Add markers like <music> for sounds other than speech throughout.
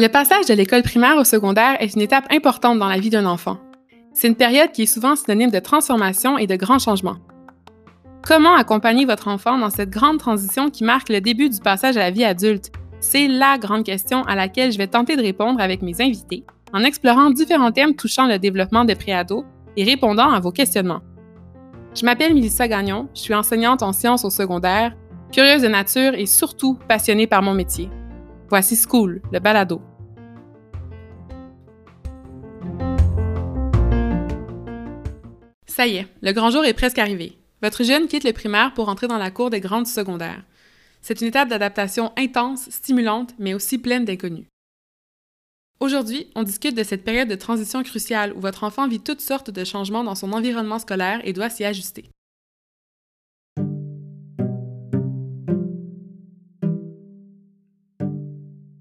Le passage de l'école primaire au secondaire est une étape importante dans la vie d'un enfant. C'est une période qui est souvent synonyme de transformation et de grands changements. Comment accompagner votre enfant dans cette grande transition qui marque le début du passage à la vie adulte? C'est la grande question à laquelle je vais tenter de répondre avec mes invités en explorant différents thèmes touchant le développement des préados et répondant à vos questionnements. Je m'appelle Melissa Gagnon, je suis enseignante en sciences au secondaire, curieuse de nature et surtout passionnée par mon métier. Voici School, le balado. Ça y est, le grand jour est presque arrivé. Votre jeune quitte le primaire pour entrer dans la cour des grandes secondaires. C'est une étape d'adaptation intense, stimulante, mais aussi pleine d'inconnus. Aujourd'hui, on discute de cette période de transition cruciale où votre enfant vit toutes sortes de changements dans son environnement scolaire et doit s'y ajuster.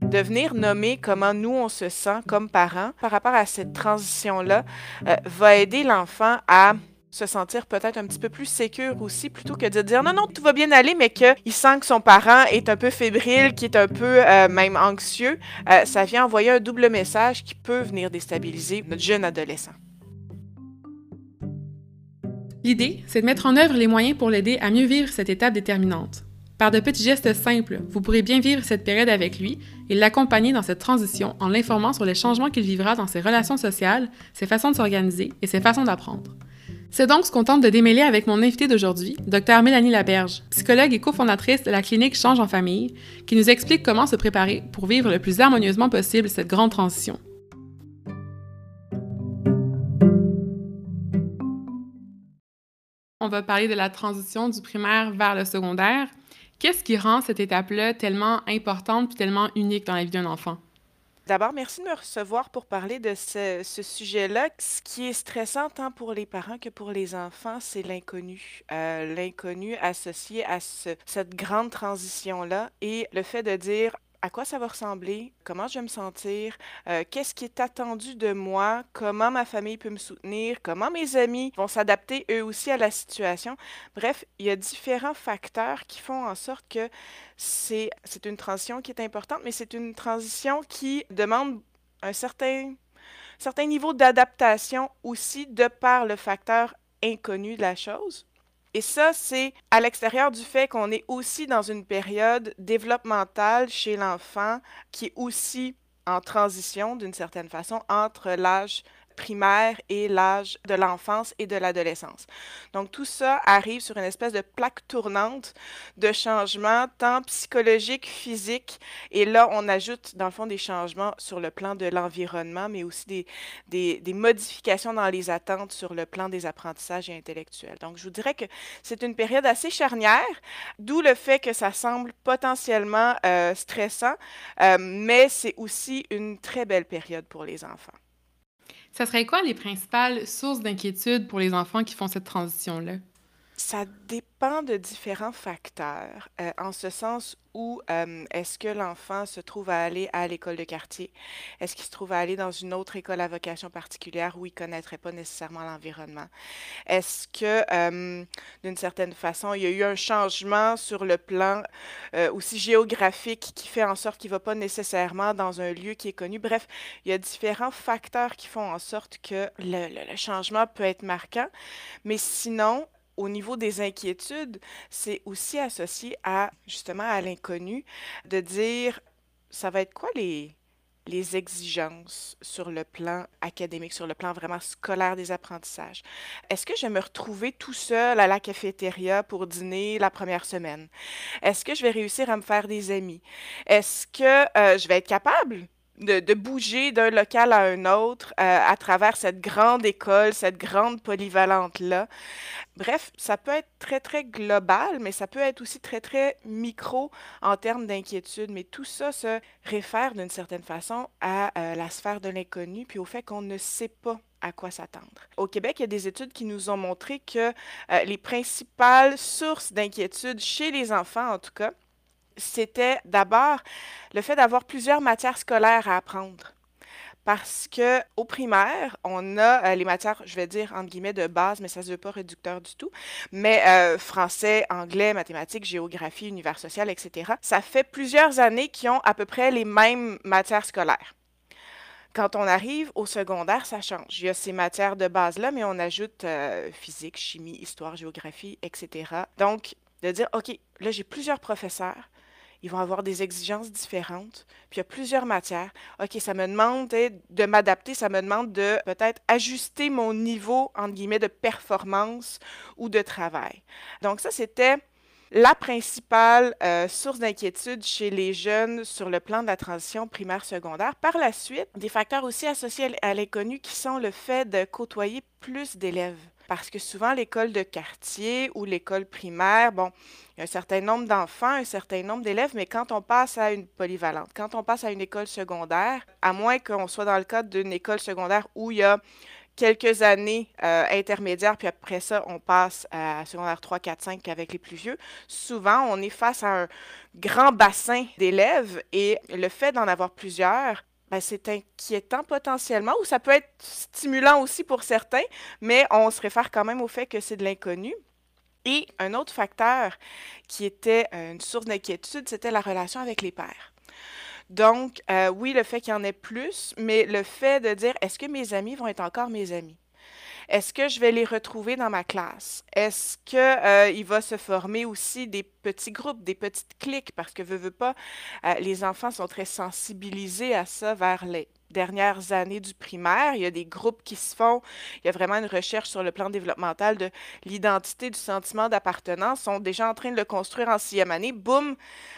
de venir nommer comment nous on se sent comme parents par rapport à cette transition-là euh, va aider l'enfant à se sentir peut-être un petit peu plus sécure aussi, plutôt que de dire non, non, tout va bien aller, mais qu'il sent que son parent est un peu fébrile, qui est un peu euh, même anxieux, euh, ça vient envoyer un double message qui peut venir déstabiliser notre jeune adolescent. L'idée, c'est de mettre en œuvre les moyens pour l'aider à mieux vivre cette étape déterminante. Par de petits gestes simples, vous pourrez bien vivre cette période avec lui et l'accompagner dans cette transition en l'informant sur les changements qu'il vivra dans ses relations sociales, ses façons de s'organiser et ses façons d'apprendre. C'est donc ce qu'on tente de démêler avec mon invité d'aujourd'hui, Dr Mélanie Laberge, psychologue et cofondatrice de la clinique Change en famille, qui nous explique comment se préparer pour vivre le plus harmonieusement possible cette grande transition. On va parler de la transition du primaire vers le secondaire. Qu'est-ce qui rend cette étape-là tellement importante et tellement unique dans la vie d'un enfant? D'abord, merci de me recevoir pour parler de ce, sujet-là. Ce qui est stressant tant pour les parents que pour les enfants, c'est l'inconnu. Euh, l'inconnu associé à cette grande transition-là et le fait de dire à quoi ça va ressembler, comment je vais me sentir, euh, qu'est-ce qui est attendu de moi, comment ma famille peut me soutenir, comment mes amis vont s'adapter eux aussi à la situation. Bref, il y a différents facteurs qui font en sorte que c'est une transition qui est importante, mais c'est une transition qui demande un certain, certain niveau d'adaptation aussi de par le facteur inconnu de la chose. Et ça, c'est à l'extérieur du fait qu'on est aussi dans une période développementale chez l'enfant qui est aussi en transition d'une certaine façon entre l'âge primaire et l'âge de l'enfance et de l'adolescence. Donc tout ça arrive sur une espèce de plaque tournante de changements tant psychologiques, physiques, et là on ajoute dans le fond des changements sur le plan de l'environnement, mais aussi des, modifications dans les attentes sur le plan des apprentissages intellectuels. Donc je vous dirais que c'est une période assez charnière, d'où le fait que ça semble potentiellement euh, stressant, euh, mais c'est aussi une très belle période pour les enfants. Ça serait quoi les principales sources d'inquiétude pour les enfants qui font cette transition-là? Ça dépend de différents facteurs, euh, en ce sens où euh, est-ce que l'enfant se trouve à aller à l'école de quartier? Est-ce qu'il se trouve à aller dans une autre école à vocation particulière où il ne connaîtrait pas nécessairement l'environnement? Est-ce que, euh, d'une certaine façon, il y a eu un changement sur le plan aussi géographique qui fait en sorte qu'il ne va pas nécessairement dans un lieu qui est connu? Bref, il y a différents facteurs qui font en sorte que le changement peut être marquant, mais sinon, au niveau des inquiétudes, c'est aussi associé à justement à l'inconnu, de dire ça va être quoi les, exigences sur le plan académique, sur le plan vraiment scolaire des apprentissages? Est-ce que je vais me retrouver tout seul à la cafétéria pour dîner la première semaine? Est-ce que je vais réussir à me faire des amis? Est-ce que euh, je vais être capable de, bouger d'un local à un autre euh, à travers cette grande école, cette grande polyvalente-là. Bref, ça peut être très, très global, mais ça peut être aussi très, très micro en termes d'inquiétude. Mais tout ça se réfère d'une certaine façon à euh, la sphère de l'inconnu, puis au fait qu'on ne sait pas à quoi s'attendre. Au Québec, il y a des études qui nous ont montré que euh, les principales sources d'inquiétude chez les enfants, en tout cas, c'était d'abord le fait d'avoir plusieurs matières scolaires à apprendre. parce que au primaire, on a euh, les matières, je vais dire entre guillemets de base, mais ça se veut pas réducteur du tout, mais euh, français, anglais, mathématiques, géographie, univers social, etc. Ça fait plusieurs années qui ont à peu près les mêmes matières scolaires. Quand on arrive au secondaire, ça change. Il y a ces matières de base-là, mais on ajoute euh, physique, chimie, histoire, géographie, etc. Donc, de dire, OK, là, j'ai plusieurs professeurs, ils vont avoir des exigences différentes, puis il y a plusieurs matières. OK, ça me demande de m'adapter, ça me demande de peut-être ajuster mon niveau, entre guillemets, de performance ou de travail. Donc ça, c'était la principale euh, source d'inquiétude chez les jeunes sur le plan de la transition primaire-secondaire. Par la suite, des facteurs aussi associés à l'inconnu qui sont le fait de côtoyer plus d'élèves parce que souvent l'école de quartier ou l'école primaire, bon, il y a un certain nombre d'enfants, un certain nombre d'élèves, mais quand on passe à une polyvalente, quand on passe à une école secondaire, à moins qu'on soit dans le cadre d'une école secondaire où il y a quelques années euh, intermédiaires, puis après ça, on passe à secondaire 3, 4, 5 avec les plus vieux. Souvent, on est face à un grand bassin d'élèves et le fait d'en avoir plusieurs, ben, c'est inquiétant potentiellement, ou ça peut être stimulant aussi pour certains, mais on se réfère quand même au fait que c'est de l'inconnu. Et un autre facteur qui était euh, une source d'inquiétude, c'était la relation avec les pères. Donc, euh, oui, le fait qu'il y en ait plus, mais le fait de dire, est-ce que mes amis vont être encore mes amis? Est-ce que je vais les retrouver dans ma classe? Est-ce qu'il euh, va se former aussi des petits groupes, des petites cliques? Parce que, veux, veux pas, euh, les enfants sont très sensibilisés à ça vers les dernières années du primaire. Il y a des groupes qui se font. Il y a vraiment une recherche sur le plan développemental de l'identité, du sentiment d'appartenance. Ils sont déjà en train de le construire en sixième année. Boum,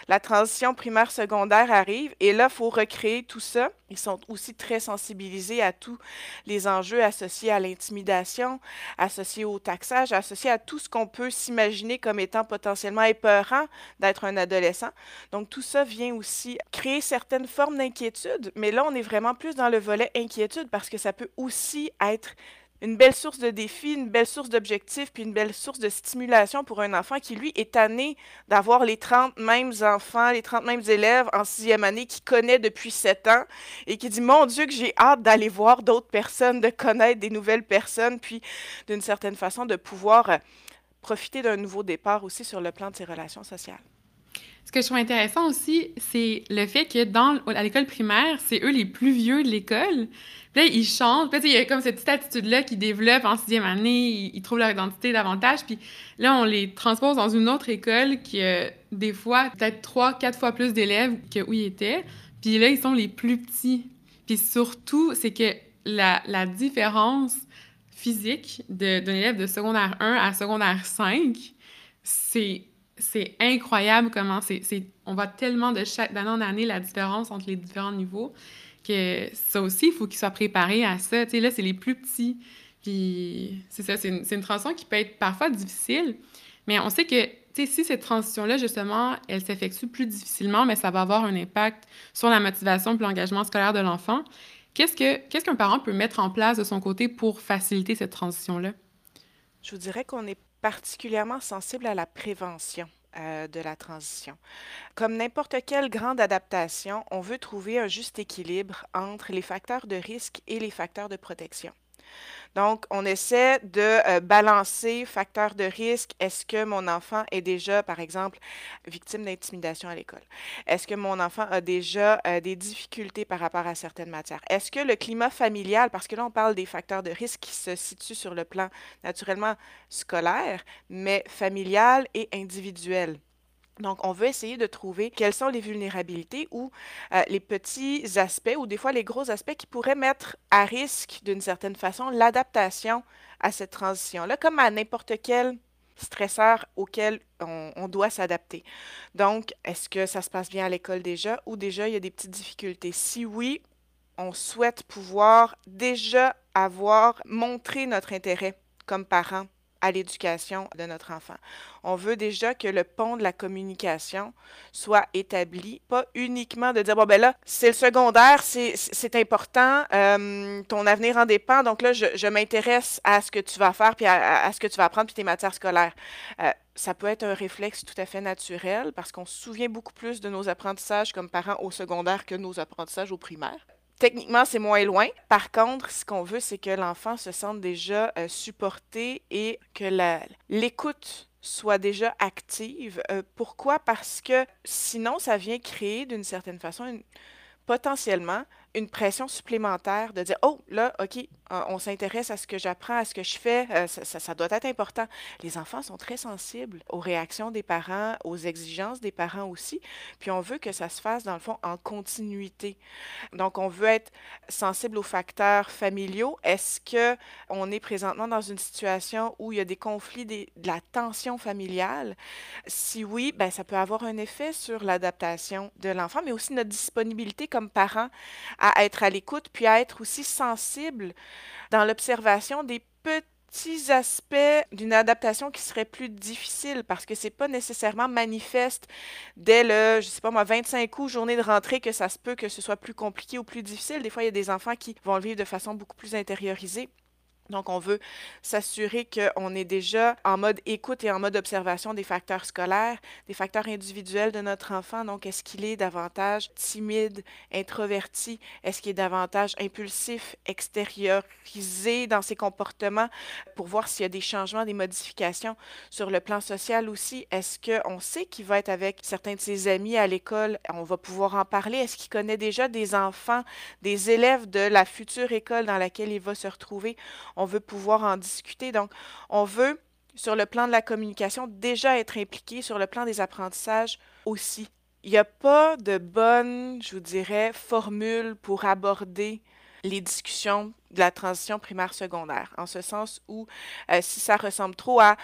la transition primaire-secondaire arrive. Et là, il faut recréer tout ça. Ils sont aussi très sensibilisés à tous les enjeux associés à l'intimidation, associés au taxage, associés à tout ce qu'on peut s'imaginer comme étant potentiellement épeurant d'être un adolescent. Donc, tout ça vient aussi créer certaines formes d'inquiétude. Mais là, on est vraiment plus dans le volet inquiétude parce que ça peut aussi être une belle source de défis, une belle source d'objectifs, puis une belle source de stimulation pour un enfant qui, lui, est tanné d'avoir les 30 mêmes enfants, les 30 mêmes élèves en sixième année qu'il connaît depuis sept ans et qui dit, mon Dieu, que j'ai hâte d'aller voir d'autres personnes, de connaître des nouvelles personnes, puis d'une certaine façon de pouvoir euh, profiter d'un nouveau départ aussi sur le plan de ses relations sociales. Ce que je trouve intéressant aussi, c'est le fait que dans, à l'école primaire, c'est eux les plus vieux de l'école. Puis là, ils chantent. Puis il y a comme cette petite attitude-là qu'ils développent en sixième année. Ils, trouvent leur identité davantage. Puis là, on les transpose dans une autre école qui a des fois peut-être trois, quatre fois plus d'élèves que où ils étaient. Puis là, ils sont les plus petits. Puis surtout, c'est que la, la différence physique d'un élève de secondaire 1 à secondaire 5, c'est c'est incroyable comment c'est, on voit tellement de chaque d'année en année la différence entre les différents niveaux que ça aussi, il faut qu'ils soient préparés à ça. Tu sais, là, c'est les plus petits. Puis c'est ça, c'est une, une, transition qui peut être parfois difficile, mais on sait que tu sais, si cette transition-là, justement, elle s'effectue plus difficilement, mais ça va avoir un impact sur la motivation et l'engagement scolaire de l'enfant. Qu'est-ce, que, qu'est-ce qu'un parent peut mettre en place de son côté pour faciliter cette transition-là? Je vous dirais qu'on est particulièrement sensible à la prévention. Euh, de la transition. Comme n'importe quelle grande adaptation, on veut trouver un juste équilibre entre les facteurs de risque et les facteurs de protection. Donc, on essaie de euh, balancer facteurs de risque. Est-ce que mon enfant est déjà, par exemple, victime d'intimidation à l'école? Est-ce que mon enfant a déjà euh, des difficultés par rapport à certaines matières? Est-ce que le climat familial, parce que là, on parle des facteurs de risque qui se situent sur le plan naturellement scolaire, mais familial et individuel? Donc, on veut essayer de trouver quelles sont les vulnérabilités ou euh, les petits aspects ou des fois les gros aspects qui pourraient mettre à risque d'une certaine façon l'adaptation à cette transition-là, comme à n'importe quel stresseur auquel on, on doit s'adapter. Donc, est-ce que ça se passe bien à l'école déjà ou déjà il y a des petites difficultés? Si oui, on souhaite pouvoir déjà avoir montré notre intérêt comme parents à l'éducation de notre enfant. On veut déjà que le pont de la communication soit établi, pas uniquement de dire, bon, ben là, c'est le secondaire, c'est important, euh, ton avenir en dépend, donc là, je, m'intéresse à ce que tu vas faire, puis à, ce que tu vas apprendre, puis tes matières scolaires. Euh, ça peut être un réflexe tout à fait naturel parce qu'on se souvient beaucoup plus de nos apprentissages comme parents au secondaire que nos apprentissages au primaire. Techniquement, c'est moins loin. Par contre, ce qu'on veut, c'est que l'enfant se sente déjà euh, supporté et que l'écoute soit déjà active. Euh, pourquoi? Parce que sinon, ça vient créer d'une certaine façon potentiellement une pression supplémentaire de dire oh là ok euh, on s'intéresse à ce que j'apprends à ce que je fais euh, ça, doit être important. Les enfants sont très sensibles aux réactions des parents aux exigences des parents aussi puis on veut que ça se fasse dans le fond en continuité. Donc on veut être sensible aux facteurs familiaux. Est-ce que on est présentement dans une situation où il y a des conflits de la tension familiale? Si oui ben ça peut avoir un effet sur l'adaptation de l'enfant mais aussi notre disponibilité comme parents à être à l'écoute, puis à être aussi sensible dans l'observation des petits aspects d'une adaptation qui serait plus difficile parce que c'est pas nécessairement manifeste dès le, je sais pas moi, 25 ou journée de rentrée que ça se peut que ce soit plus compliqué ou plus difficile. Des fois, il y a des enfants qui vont le vivre de façon beaucoup plus intériorisée. Donc, on veut s'assurer qu'on est déjà en mode écoute et en mode observation des facteurs scolaires, des facteurs individuels de notre enfant. Donc, est-ce qu'il est davantage timide, introverti? Est-ce qu'il est davantage impulsif, extériorisé dans ses comportements? Pour voir s'il y a des changements, des modifications sur le plan social aussi? Est-ce qu'on sait qu'il va être avec certains de ses amis à l'école? On va pouvoir en parler. Est-ce qu'il connaît déjà des enfants, des élèves de la future école dans laquelle il va se retrouver? Veut pouvoir en discuter. Donc, on veut, sur le plan de la communication, déjà être impliqué, sur le plan des apprentissages aussi. Il n'y a pas de bonne, je vous dirais, formule pour aborder les discussions de la transition primaire-secondaire, en ce sens où euh, si ça ressemble trop à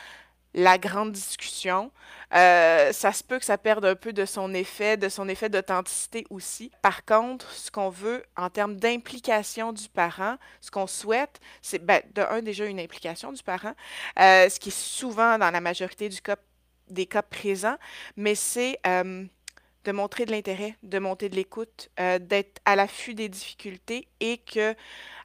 la grande discussion. Euh, ça se peut que ça perde un peu de son effet, de son effet d'authenticité aussi. Par contre, ce qu'on veut en termes d'implication du parent, ce qu'on souhaite, c'est ben, de un déjà une implication du parent, euh, ce qui est souvent dans la majorité des cas présents, mais c'est euh, de montrer de l'intérêt, de monter de l'écoute, d'être à l'affût des difficultés et que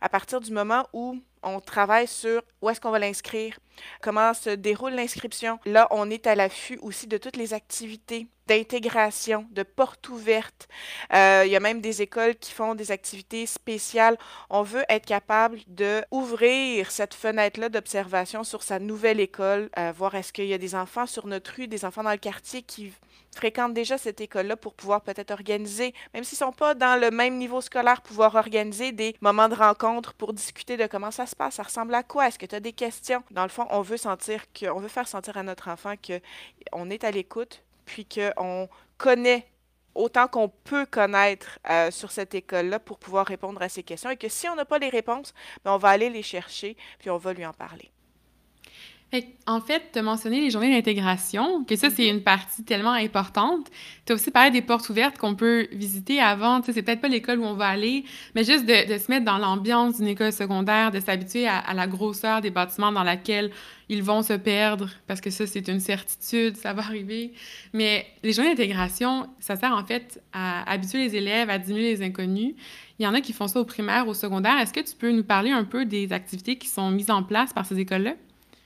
à partir du moment où on travaille sur où est-ce qu'on va l'inscrire, comment se déroule l'inscription? Là, on est à l'affût aussi de toutes les activités d'intégration, de portes ouvertes. Euh, il y a même des écoles qui font des activités spéciales. On veut être capable de ouvrir cette fenêtre-là d'observation sur sa nouvelle école, euh, voir est-ce qu'il y a des enfants sur notre rue, des enfants dans le quartier qui fréquentent déjà cette école-là pour pouvoir peut-être organiser, même s'ils ne sont pas dans le même niveau scolaire, pouvoir organiser des moments de rencontre pour discuter de comment ça se passe, ça ressemble à quoi, est-ce que tu as des questions? Dans le fond, on veut faire sentir à notre enfant qu'on est à l'écoute, puis qu'on connaît autant qu'on peut connaître euh, sur cette école-là pour pouvoir répondre à ces questions et que si on n'a pas les réponses, ben, on va aller les chercher, puis on va lui en parler. En fait, tu as mentionné les journées d'intégration, que ça, c'est mhm. une partie tellement importante. Tu as aussi parlé des portes ouvertes qu'on peut visiter avant. Tu sais, c'est peut-être pas l'école où on va aller, mais juste de, se mettre dans l'ambiance d'une école secondaire, de s'habituer à, la grosseur des bâtiments dans laquelle ils vont se perdre, parce que ça, c'est une certitude, ça va arriver. Mais les journées d'intégration, ça sert en fait à habituer les élèves à diminuer les inconnus. Il y en a qui font ça au primaire, au secondaire. Est-ce que tu peux nous parler un peu des activités qui sont mises en place par ces écoles-là?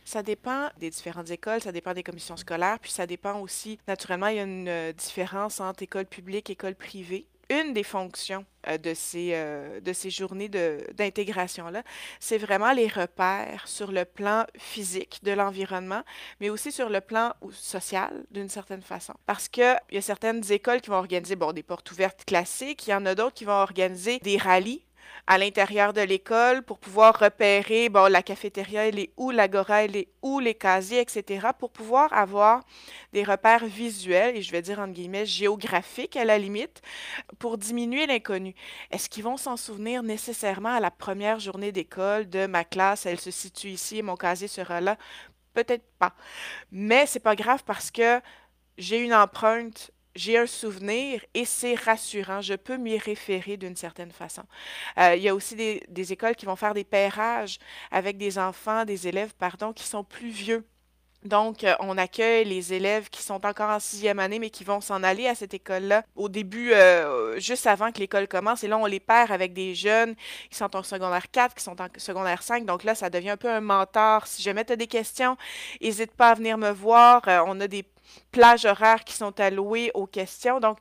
Ça dépend des différentes écoles, ça dépend des commissions scolaires, puis ça dépend aussi, naturellement, il y a une euh, différence entre école publique et école privée. Une des fonctions euh, de, ces, euh, de ces journées d'intégration-là, c'est vraiment les repères sur le plan physique de l'environnement, mais aussi sur le plan social, d'une certaine façon. Parce qu'il y a certaines écoles qui vont organiser bon, des portes ouvertes classiques, il y en a d'autres qui vont organiser des rallyes à l'intérieur de l'école pour pouvoir repérer, bon, la cafétéria, elle est où, l'agora, elle est où, les casiers, etc., pour pouvoir avoir des repères visuels, et je vais dire entre guillemets géographiques à la limite, pour diminuer l'inconnu. Est-ce qu'ils vont s'en souvenir nécessairement à la première journée d'école de ma classe, elle se situe ici, mon casier sera là? Peut-être pas. Mais c'est pas grave parce que j'ai une empreinte j'ai un souvenir et c'est rassurant. Je peux m'y référer d'une certaine façon. Euh, il y a aussi des, écoles qui vont faire des pairages avec des enfants, des élèves, pardon, qui sont plus vieux. Donc, euh, on accueille les élèves qui sont encore en sixième année, mais qui vont s'en aller à cette école-là au début, euh, juste avant que l'école commence. Et là, on les perd avec des jeunes qui sont en secondaire 4, qui sont en secondaire 5. Donc là, ça devient un peu un mentor. Si jamais tu as des questions, n'hésite pas à venir me voir. on a des plages horaires qui sont allouées aux questions. Donc,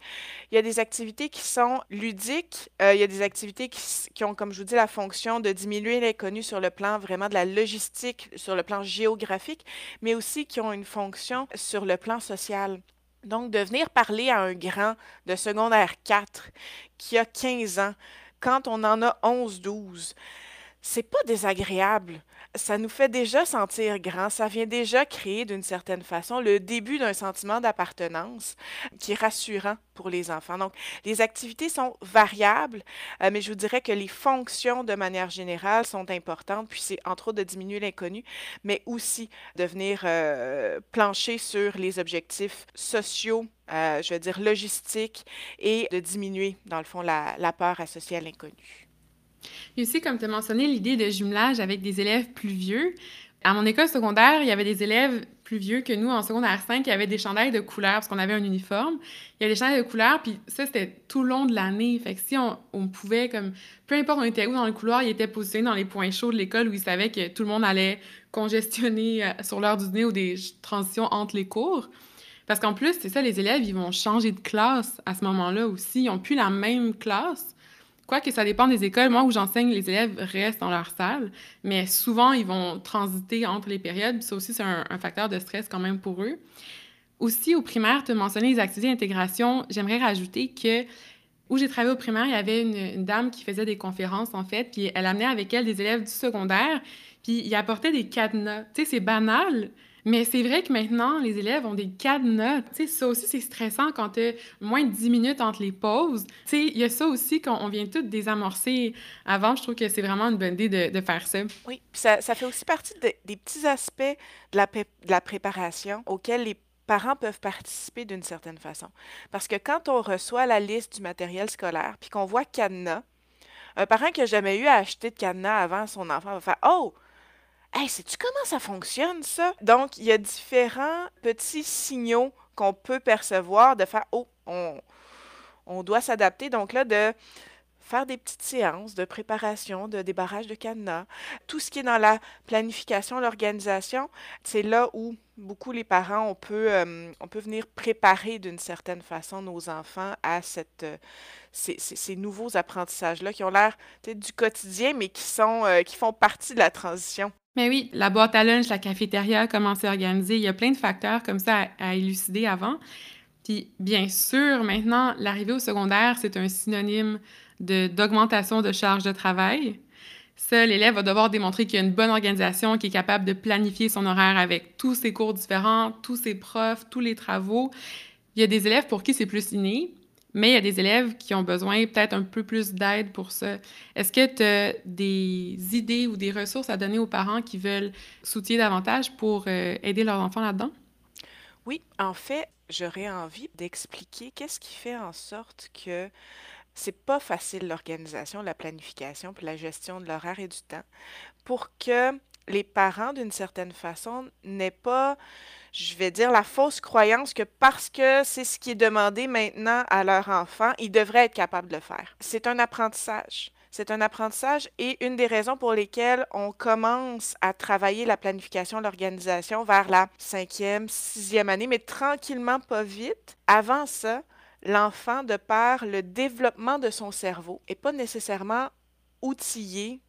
il y a des activités qui sont ludiques, euh, il y a des activités qui, qui, ont, comme je vous dis, la fonction de diminuer l'inconnu sur le plan vraiment de la logistique, sur le plan géographique, mais aussi qui ont une fonction sur le plan social. Donc, de venir parler à un grand de secondaire 4 qui a 15 ans, quand on en a 11-12, c'est pas désagréable. Ça nous fait déjà sentir grand. Ça vient déjà créer d'une certaine façon le début d'un sentiment d'appartenance qui est rassurant pour les enfants. Donc, les activités sont variables, euh, mais je vous dirais que les fonctions de manière générale sont importantes. Puis c'est entre autres de diminuer l'inconnu, mais aussi de venir euh, plancher sur les objectifs sociaux euh, je veux dire logistiques, et de diminuer, dans le fond, la, la peur associée à l'inconnu. A aussi, comme tu as mentionné, l'idée de jumelage avec des élèves plus vieux. À mon école secondaire, il y avait des élèves plus vieux que nous en secondaire 5 qui avaient des chandails de couleur parce qu'on avait un uniforme. Il y avait des chandails de couleur, puis ça, c'était tout le long de l'année. Fait que si on, pouvait, comme, peu importe on était où dans le couloir, ils étaient positionnés dans les points chauds de l'école où ils savaient que tout le monde allait congestionner euh, sur l'heure du dîner ou des transitions entre les cours. Parce qu'en plus, c'est ça, les élèves, ils vont changer de classe à ce moment-là aussi. Ils n'ont plus la même classe. Quoique ça dépend des écoles. Moi, où j'enseigne, les élèves restent dans leur salle, mais souvent, ils vont transiter entre les périodes. Ça aussi, c'est un, facteur de stress quand même pour eux. Aussi, au primaire, tu mentionné les activités d'intégration. J'aimerais rajouter que où j'ai travaillé au primaire, il y avait une, dame qui faisait des conférences, en fait, puis elle amenait avec elle des élèves du secondaire, puis il apportait des cadenas. Tu sais, c'est banal, mais c'est vrai que maintenant, les élèves ont des sais, ça aussi, c'est stressant quand tu as moins de 10 minutes entre les pauses. Il y a ça aussi qu'on vient tout désamorcer avant. Je trouve que c'est vraiment une bonne idée de, faire ça. Oui, ça, fait aussi partie des petits aspects de la, de la préparation auxquels les parents peuvent participer d'une certaine façon. Parce que quand on reçoit la liste du matériel scolaire, puis qu'on voit cadenas, un parent qui n'a jamais eu à acheter de cadenas avant son enfant va faire Oh, Hey, sais-tu comment ça fonctionne, ça? Donc, il y a différents petits signaux qu'on peut percevoir de faire Oh, on, on doit s'adapter. Donc là, de faire des petites séances de préparation, de débarrage de cadenas. Tout ce qui est dans la planification, l'organisation, c'est là où beaucoup les parents, on peut, euh, on peut venir préparer d'une certaine façon nos enfants à euh, ces, ces, nouveaux apprentissages-là qui ont l'air du quotidien, mais qui, sont, euh, qui font partie de la transition. Mais oui, la boîte à lunch, la cafétéria, comment c'est organisé, il y a plein de facteurs comme ça à, élucider avant. Puis bien sûr, maintenant, l'arrivée au secondaire, c'est un synonyme d'augmentation de, charge de travail. Ça, l'élève va devoir démontrer qu'il y a une bonne organisation, qu'il est capable de planifier son horaire avec tous ses cours différents, tous ses profs, tous les travaux. Il y a des élèves pour qui c'est plus inné, mais il y a des élèves qui ont besoin peut-être un peu plus d'aide pour ça. Est-ce que tu as des idées ou des ressources à donner aux parents qui veulent s'outiller davantage pour euh, aider leurs enfants là-dedans? Oui, en fait, j'aurais envie d'expliquer qu'est-ce qui fait en sorte que c'est pas facile l'organisation, la planification, puis la gestion de l'horaire et du temps pour que les parents, d'une certaine façon, n'aient pas je vais dire, la fausse croyance que parce que c'est ce qui est demandé maintenant à leur enfant, ils devraient être capables de le faire. C'est un apprentissage. C'est un apprentissage et une des raisons pour lesquelles on commence à travailler la planification, l'organisation vers la cinquième, sixième année, mais tranquillement, pas vite. Avant ça, l'enfant, de par le développement de son cerveau, n'est pas nécessairement outillé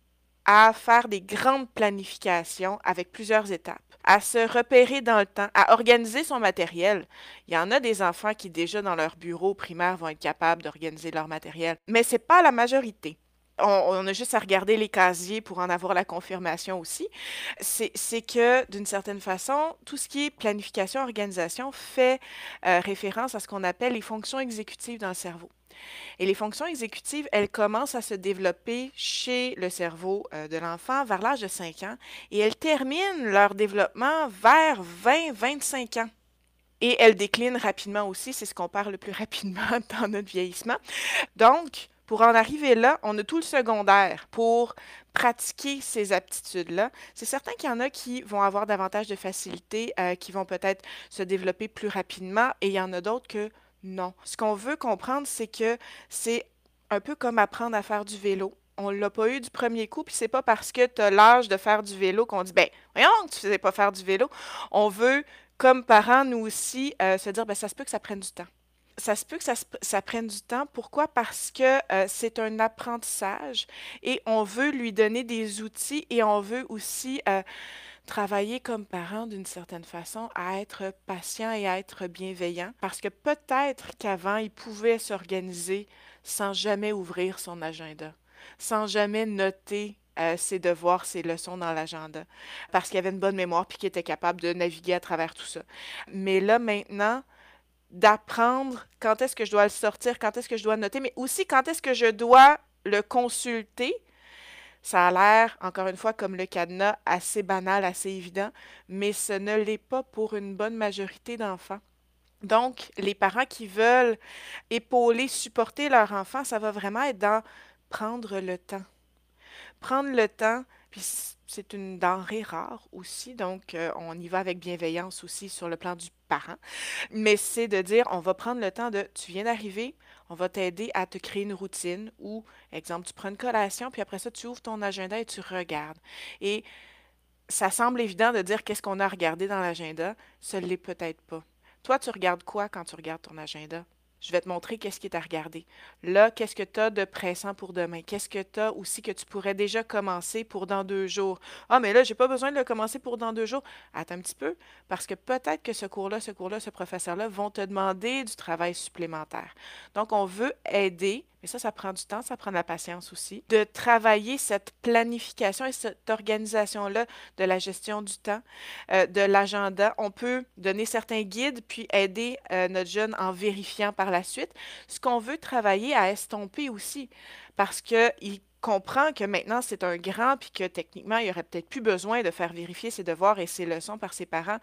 à faire des grandes planifications avec plusieurs étapes à se repérer dans le temps, à organiser son matériel. Il y en a des enfants qui déjà dans leur bureau primaire vont être capables d'organiser leur matériel, mais c'est pas la majorité. On, a juste à regarder les casiers pour en avoir la confirmation aussi. C'est que, d'une certaine façon, tout ce qui est planification, organisation fait euh, référence à ce qu'on appelle les fonctions exécutives dans le cerveau. Et les fonctions exécutives, elles commencent à se développer chez le cerveau euh, de l'enfant vers l'âge de 5 ans et elles terminent leur développement vers 20-25 ans. Et elles déclinent rapidement aussi, c'est ce qu'on parle le plus rapidement <laughs> dans notre vieillissement. Donc, pour en arriver là, on a tout le secondaire pour pratiquer ces aptitudes-là. C'est certain qu'il y en a qui vont avoir davantage de facilité, euh, qui vont peut-être se développer plus rapidement, et il y en a d'autres que non. Ce qu'on veut comprendre, c'est que c'est un peu comme apprendre à faire du vélo. On l'a pas eu du premier coup, puis c'est pas parce que tu as l'âge de faire du vélo qu'on dit ben voyons que tu faisais pas faire du vélo. On veut comme parents, nous aussi, euh, se dire, ben, ça se peut que ça prenne du temps. Ça se peut que ça, ça prenne du temps. Pourquoi? Parce que euh, c'est un apprentissage et on veut lui donner des outils et on veut aussi euh, travailler comme parent d'une certaine façon à être patient et à être bienveillant. Parce que peut-être qu'avant, il pouvait s'organiser sans jamais ouvrir son agenda, sans jamais noter euh, ses devoirs, ses leçons dans l'agenda, parce qu'il avait une bonne mémoire puis qu'il était capable de naviguer à travers tout ça. Mais là, maintenant, d'apprendre quand est-ce que je dois le sortir, quand est-ce que je dois noter, mais aussi quand est-ce que je dois le consulter. Ça a l'air, encore une fois, comme le cadenas, assez banal, assez évident, mais ce ne l'est pas pour une bonne majorité d'enfants. Donc, les parents qui veulent épauler, supporter leur enfant, ça va vraiment être dans prendre le temps prendre le temps, puis c'est une denrée rare aussi, donc euh, on y va avec bienveillance aussi sur le plan du parent, mais c'est de dire, on va prendre le temps de, tu viens d'arriver, on va t'aider à te créer une routine ou, exemple, tu prends une collation, puis après ça, tu ouvres ton agenda et tu regardes. Et ça semble évident de dire qu'est-ce qu'on a regardé dans l'agenda, ce l'est peut-être pas. Toi, tu regardes quoi quand tu regardes ton agenda? Je vais te montrer qu'est-ce qui est à regarder. Là, qu'est-ce que tu as de pressant pour demain? Qu'est-ce que tu as aussi que tu pourrais déjà commencer pour dans deux jours? Ah, mais là, j'ai pas besoin de le commencer pour dans deux jours. Attends un petit peu, parce que peut-être que ce cours-là, ce cours-là, ce professeur-là vont te demander du travail supplémentaire. Donc, on veut aider et ça, ça prend du temps, ça prend de la patience aussi, de travailler cette planification et cette organisation-là de la gestion du temps, euh, de l'agenda. On peut donner certains guides, puis aider euh, notre jeune en vérifiant par la suite. Ce qu'on veut travailler à estomper aussi, parce qu'il comprend que maintenant c'est un grand, puis que techniquement, il aurait peut-être plus besoin de faire vérifier ses devoirs et ses leçons par ses parents.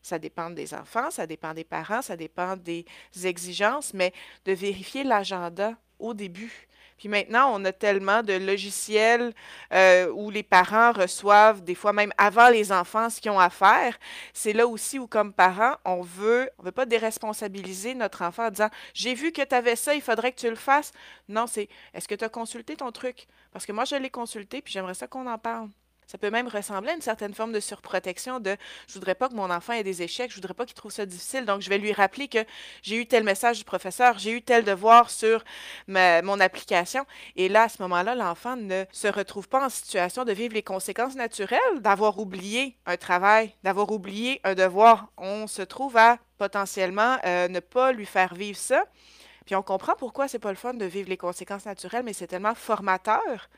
Ça dépend des enfants, ça dépend des parents, ça dépend des exigences, mais de vérifier l'agenda au début. Puis maintenant, on a tellement de logiciels euh, où les parents reçoivent, des fois même avant les enfants, ce qu'ils ont à faire. C'est là aussi où, comme parents, on veut, on veut pas déresponsabiliser notre enfant en disant J'ai vu que tu avais ça, il faudrait que tu le fasses. Non, c'est Est-ce que tu as consulté ton truc Parce que moi, je l'ai consulté, puis j'aimerais ça qu'on en parle. Ça peut même ressembler à une certaine forme de surprotection de je voudrais pas que mon enfant ait des échecs, je voudrais pas qu'il trouve ça difficile, donc je vais lui rappeler que j'ai eu tel message du professeur, j'ai eu tel devoir sur mon application. Et là, à ce moment-là, l'enfant ne se retrouve pas en situation de vivre les conséquences naturelles d'avoir oublié un travail, d'avoir oublié un devoir. On se trouve à potentiellement euh, ne pas lui faire vivre ça. Puis on comprend pourquoi c'est pas le fun de vivre les conséquences naturelles, mais c'est tellement formateur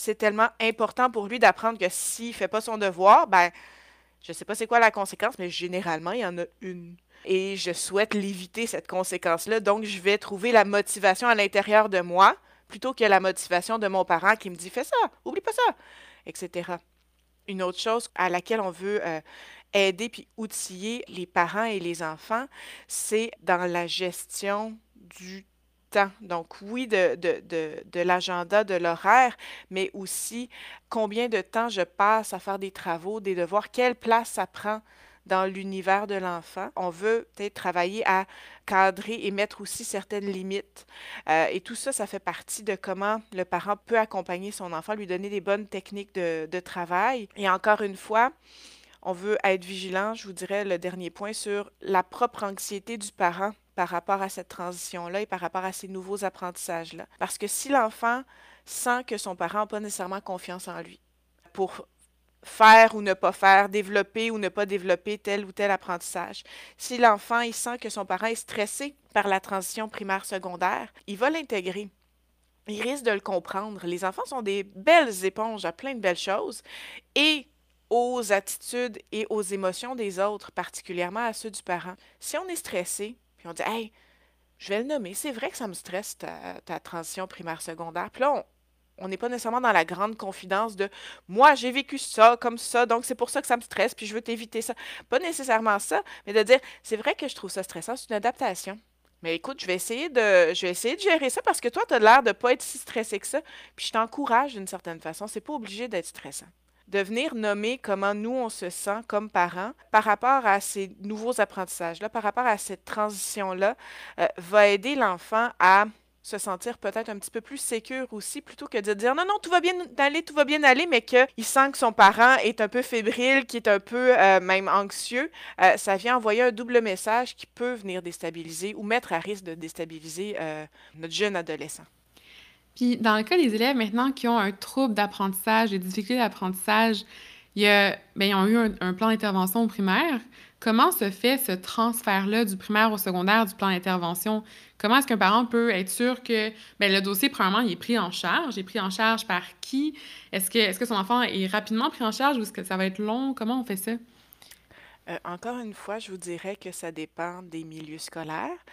c'est tellement important pour lui d'apprendre que s'il ne fait pas son devoir, ben, je ne sais pas c'est quoi la conséquence, mais généralement, il y en a une. Et je souhaite l'éviter, cette conséquence-là. Donc, je vais trouver la motivation à l'intérieur de moi plutôt que la motivation de mon parent qui me dit Fais ça, oublie pas ça, etc. Une autre chose à laquelle on veut euh, aider puis outiller les parents et les enfants, c'est dans la gestion du donc oui, de, l'agenda, de l'horaire, mais aussi combien de temps je passe à faire des travaux, des devoirs, quelle place ça prend dans l'univers de l'enfant. On veut peut-être travailler à cadrer et mettre aussi certaines limites. Euh, et tout ça, ça fait partie de comment le parent peut accompagner son enfant, lui donner des bonnes techniques de, de travail. Et encore une fois, on veut être vigilant, je vous dirais le dernier point, sur la propre anxiété du parent par rapport à cette transition-là et par rapport à ces nouveaux apprentissages-là. Parce que si l'enfant sent que son parent n'a pas nécessairement confiance en lui pour faire ou ne pas faire, développer ou ne pas développer tel ou tel apprentissage. Si l'enfant sent que son parent est stressé par la transition primaire-secondaire, il va l'intégrer. Il risque de le comprendre. Les enfants sont des belles éponges à plein de belles choses et aux attitudes et aux émotions des autres, particulièrement à ceux du parent. Si on est stressé, puis on dit, hey, je vais le nommer. C'est vrai que ça me stresse, ta, transition primaire-secondaire. Puis là, on n'est pas nécessairement dans la grande confidence de moi, j'ai vécu ça comme ça, donc c'est pour ça que ça me stresse, puis je veux t'éviter ça. Pas nécessairement ça, mais de dire c'est vrai que je trouve ça stressant, c'est une adaptation. Mais écoute, je vais essayer de je de gérer ça parce que toi, tu as l'air de pas être si stressé que ça. Puis je t'encourage d'une certaine façon. C'est pas obligé d'être stressant de venir nommer comment nous, on se sent comme parents par rapport à ces nouveaux apprentissages-là, par rapport à cette transition-là, euh, va aider l'enfant à se sentir peut-être un petit peu plus sécure aussi, plutôt que de dire non, non, tout va bien aller, tout va bien aller, mais qu'il sent que son parent est un peu fébrile, qui est un peu euh, même anxieux, euh, ça vient envoyer un double message qui peut venir déstabiliser ou mettre à risque de déstabiliser notre jeune adolescent. Puis, dans le cas des élèves maintenant qui ont un trouble d'apprentissage, des difficultés d'apprentissage, ben, ils ont eu un, plan d'intervention au primaire. Comment se fait ce transfert-là du primaire au secondaire du plan d'intervention? Comment est-ce qu'un parent peut être sûr que ben, le dossier, premièrement, il est pris en charge? Il est pris en charge par qui? Est-ce que, est que son enfant est rapidement pris en charge ou est-ce que ça va être long? Comment on fait ça? Euh, encore une fois, je vous dirais que ça dépend des milieux scolaires.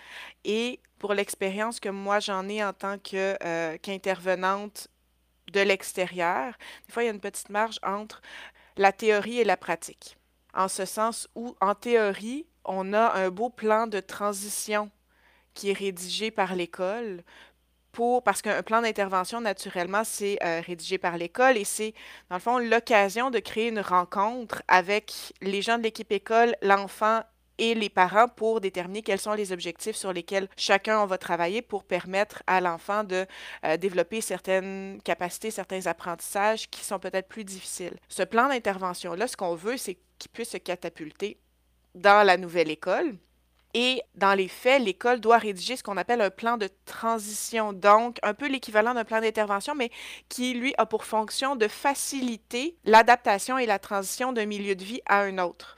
Et pour l'expérience que moi j'en ai en tant que, euh, qu'intervenante de l'extérieur, des fois il y a une petite marge entre la théorie et la pratique. En ce sens où, en théorie, on a un beau plan de transition qui est rédigé par l'école parce qu'un plan d'intervention, naturellement, c'est euh, rédigé par l'école et c'est, dans le fond, l'occasion de créer une rencontre avec les gens de l'équipe école, l'enfant et les parents pour déterminer quels sont les objectifs sur lesquels chacun on va travailler pour permettre à l'enfant de euh, développer certaines capacités, certains apprentissages qui sont peut-être plus difficiles. Ce plan d'intervention-là, ce qu'on veut, c'est qu'il puisse se catapulter dans la nouvelle école. Et dans les faits, l'école doit rédiger ce qu'on appelle un plan de transition, donc un peu l'équivalent d'un plan d'intervention, mais qui, lui, a pour fonction de faciliter l'adaptation et la transition d'un milieu de vie à un autre.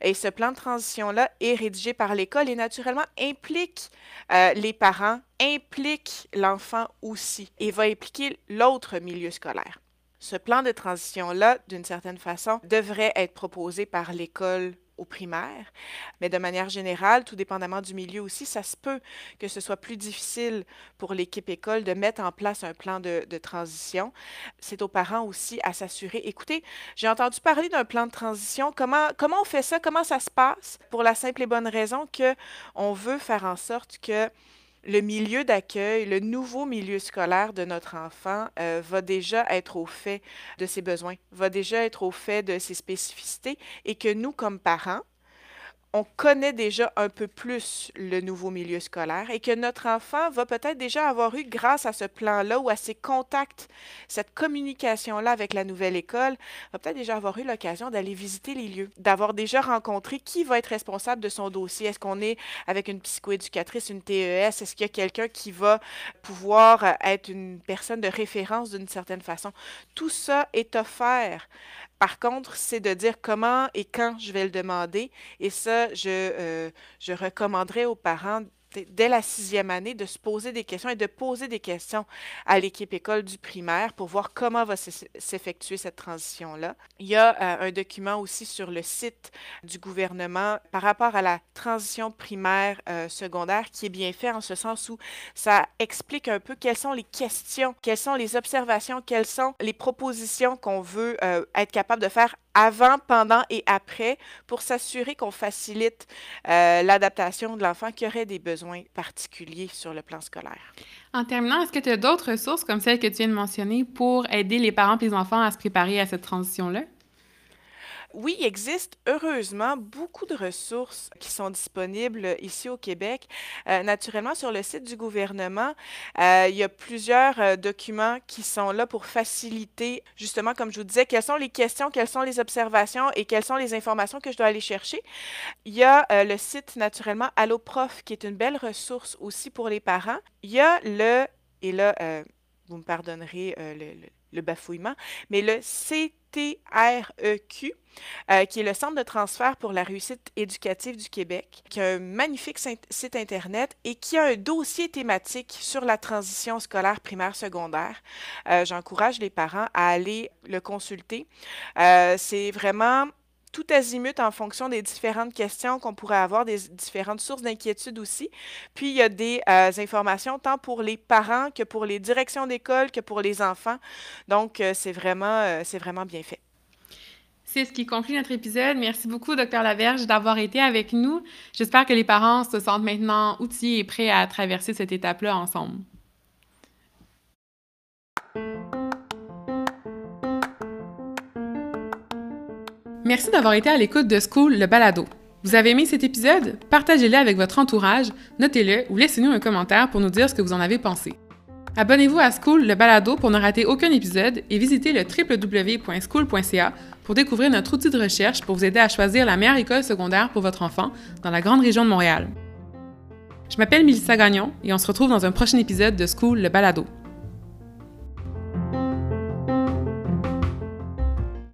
Et ce plan de transition-là est rédigé par l'école et naturellement implique euh, les parents, implique l'enfant aussi et va impliquer l'autre milieu scolaire. Ce plan de transition-là, d'une certaine façon, devrait être proposé par l'école au primaire. Mais de manière générale, tout dépendamment du milieu aussi, ça se peut que ce soit plus difficile pour l'équipe école de mettre en place un plan de, transition. C'est aux parents aussi à s'assurer. Écoutez, j'ai entendu parler d'un plan de transition. Comment, comment on fait ça? Comment ça se passe? Pour la simple et bonne raison que on veut faire en sorte que le milieu d'accueil, le nouveau milieu scolaire de notre enfant euh, va déjà être au fait de ses besoins, va déjà être au fait de ses spécificités et que nous, comme parents, on connaît déjà un peu plus le nouveau milieu scolaire et que notre enfant va peut-être déjà avoir eu, grâce à ce plan-là ou à ses contacts, cette communication-là avec la nouvelle école, va peut-être déjà avoir eu l'occasion d'aller visiter les lieux, d'avoir déjà rencontré qui va être responsable de son dossier. Est-ce qu'on est avec une psychoéducatrice, une TES? Est-ce qu'il y a quelqu'un qui va pouvoir être une personne de référence d'une certaine façon? Tout ça est offert par contre, c'est de dire comment et quand je vais le demander. Et ça, je, euh, recommanderais aux parents dès la sixième année, de se poser des questions et de poser des questions à l'équipe école du primaire pour voir comment va s'effectuer cette transition-là. Il y a euh, un document aussi sur le site du gouvernement par rapport à la transition primaire euh, secondaire qui est bien fait en ce sens où ça explique un peu quelles sont les questions, quelles sont les observations, quelles sont les propositions qu'on veut euh, être capable de faire avant, pendant et après pour s'assurer qu'on facilite euh, l'adaptation de l'enfant qui aurait des besoins particuliers sur le plan scolaire. En terminant, est-ce que tu as d'autres ressources comme celles que tu viens de mentionner pour aider les parents et les enfants à se préparer à cette transition-là? Oui, il existe heureusement beaucoup de ressources qui sont disponibles ici au Québec. Euh, naturellement, sur le site du gouvernement, euh, il y a plusieurs euh, documents qui sont là pour faciliter, justement, comme je vous disais, quelles sont les questions, quelles sont les observations et quelles sont les informations que je dois aller chercher. Il y a le site, naturellement, AlloProf, qui est une belle ressource aussi pour les parents. Il y a le, et là, vous me pardonnerez le, le bafouillement, mais le CTREQ, euh, qui est le Centre de transfert pour la réussite éducative du Québec, qui a un magnifique site Internet et qui a un dossier thématique sur la transition scolaire primaire-secondaire. Euh, j'encourage les parents à aller le consulter. Euh, c'est vraiment tout azimut en fonction des différentes questions qu'on pourrait avoir, des différentes sources d'inquiétude aussi. Puis, il y a des euh, informations tant pour les parents que pour les directions d'école que pour les enfants. Donc, euh, c'est vraiment, euh, vraiment bien fait. C'est ce qui conclut notre épisode. Merci beaucoup, Dr Laverge, d'avoir été avec nous. J'espère que les parents se sentent maintenant outillés et prêts à traverser cette étape-là ensemble. Merci d'avoir été à l'écoute de School, le balado. Vous avez aimé cet épisode? Partagez-le avec votre entourage, notez-le ou laissez-nous un commentaire pour nous dire ce que vous en avez pensé. Abonnez-vous à School le balado pour ne rater aucun épisode et visitez le www.school.ca pour découvrir notre outil de recherche pour vous aider à choisir la meilleure école secondaire pour votre enfant dans la grande région de Montréal. Je m'appelle Mélissa Gagnon et on se retrouve dans un prochain épisode de School le balado.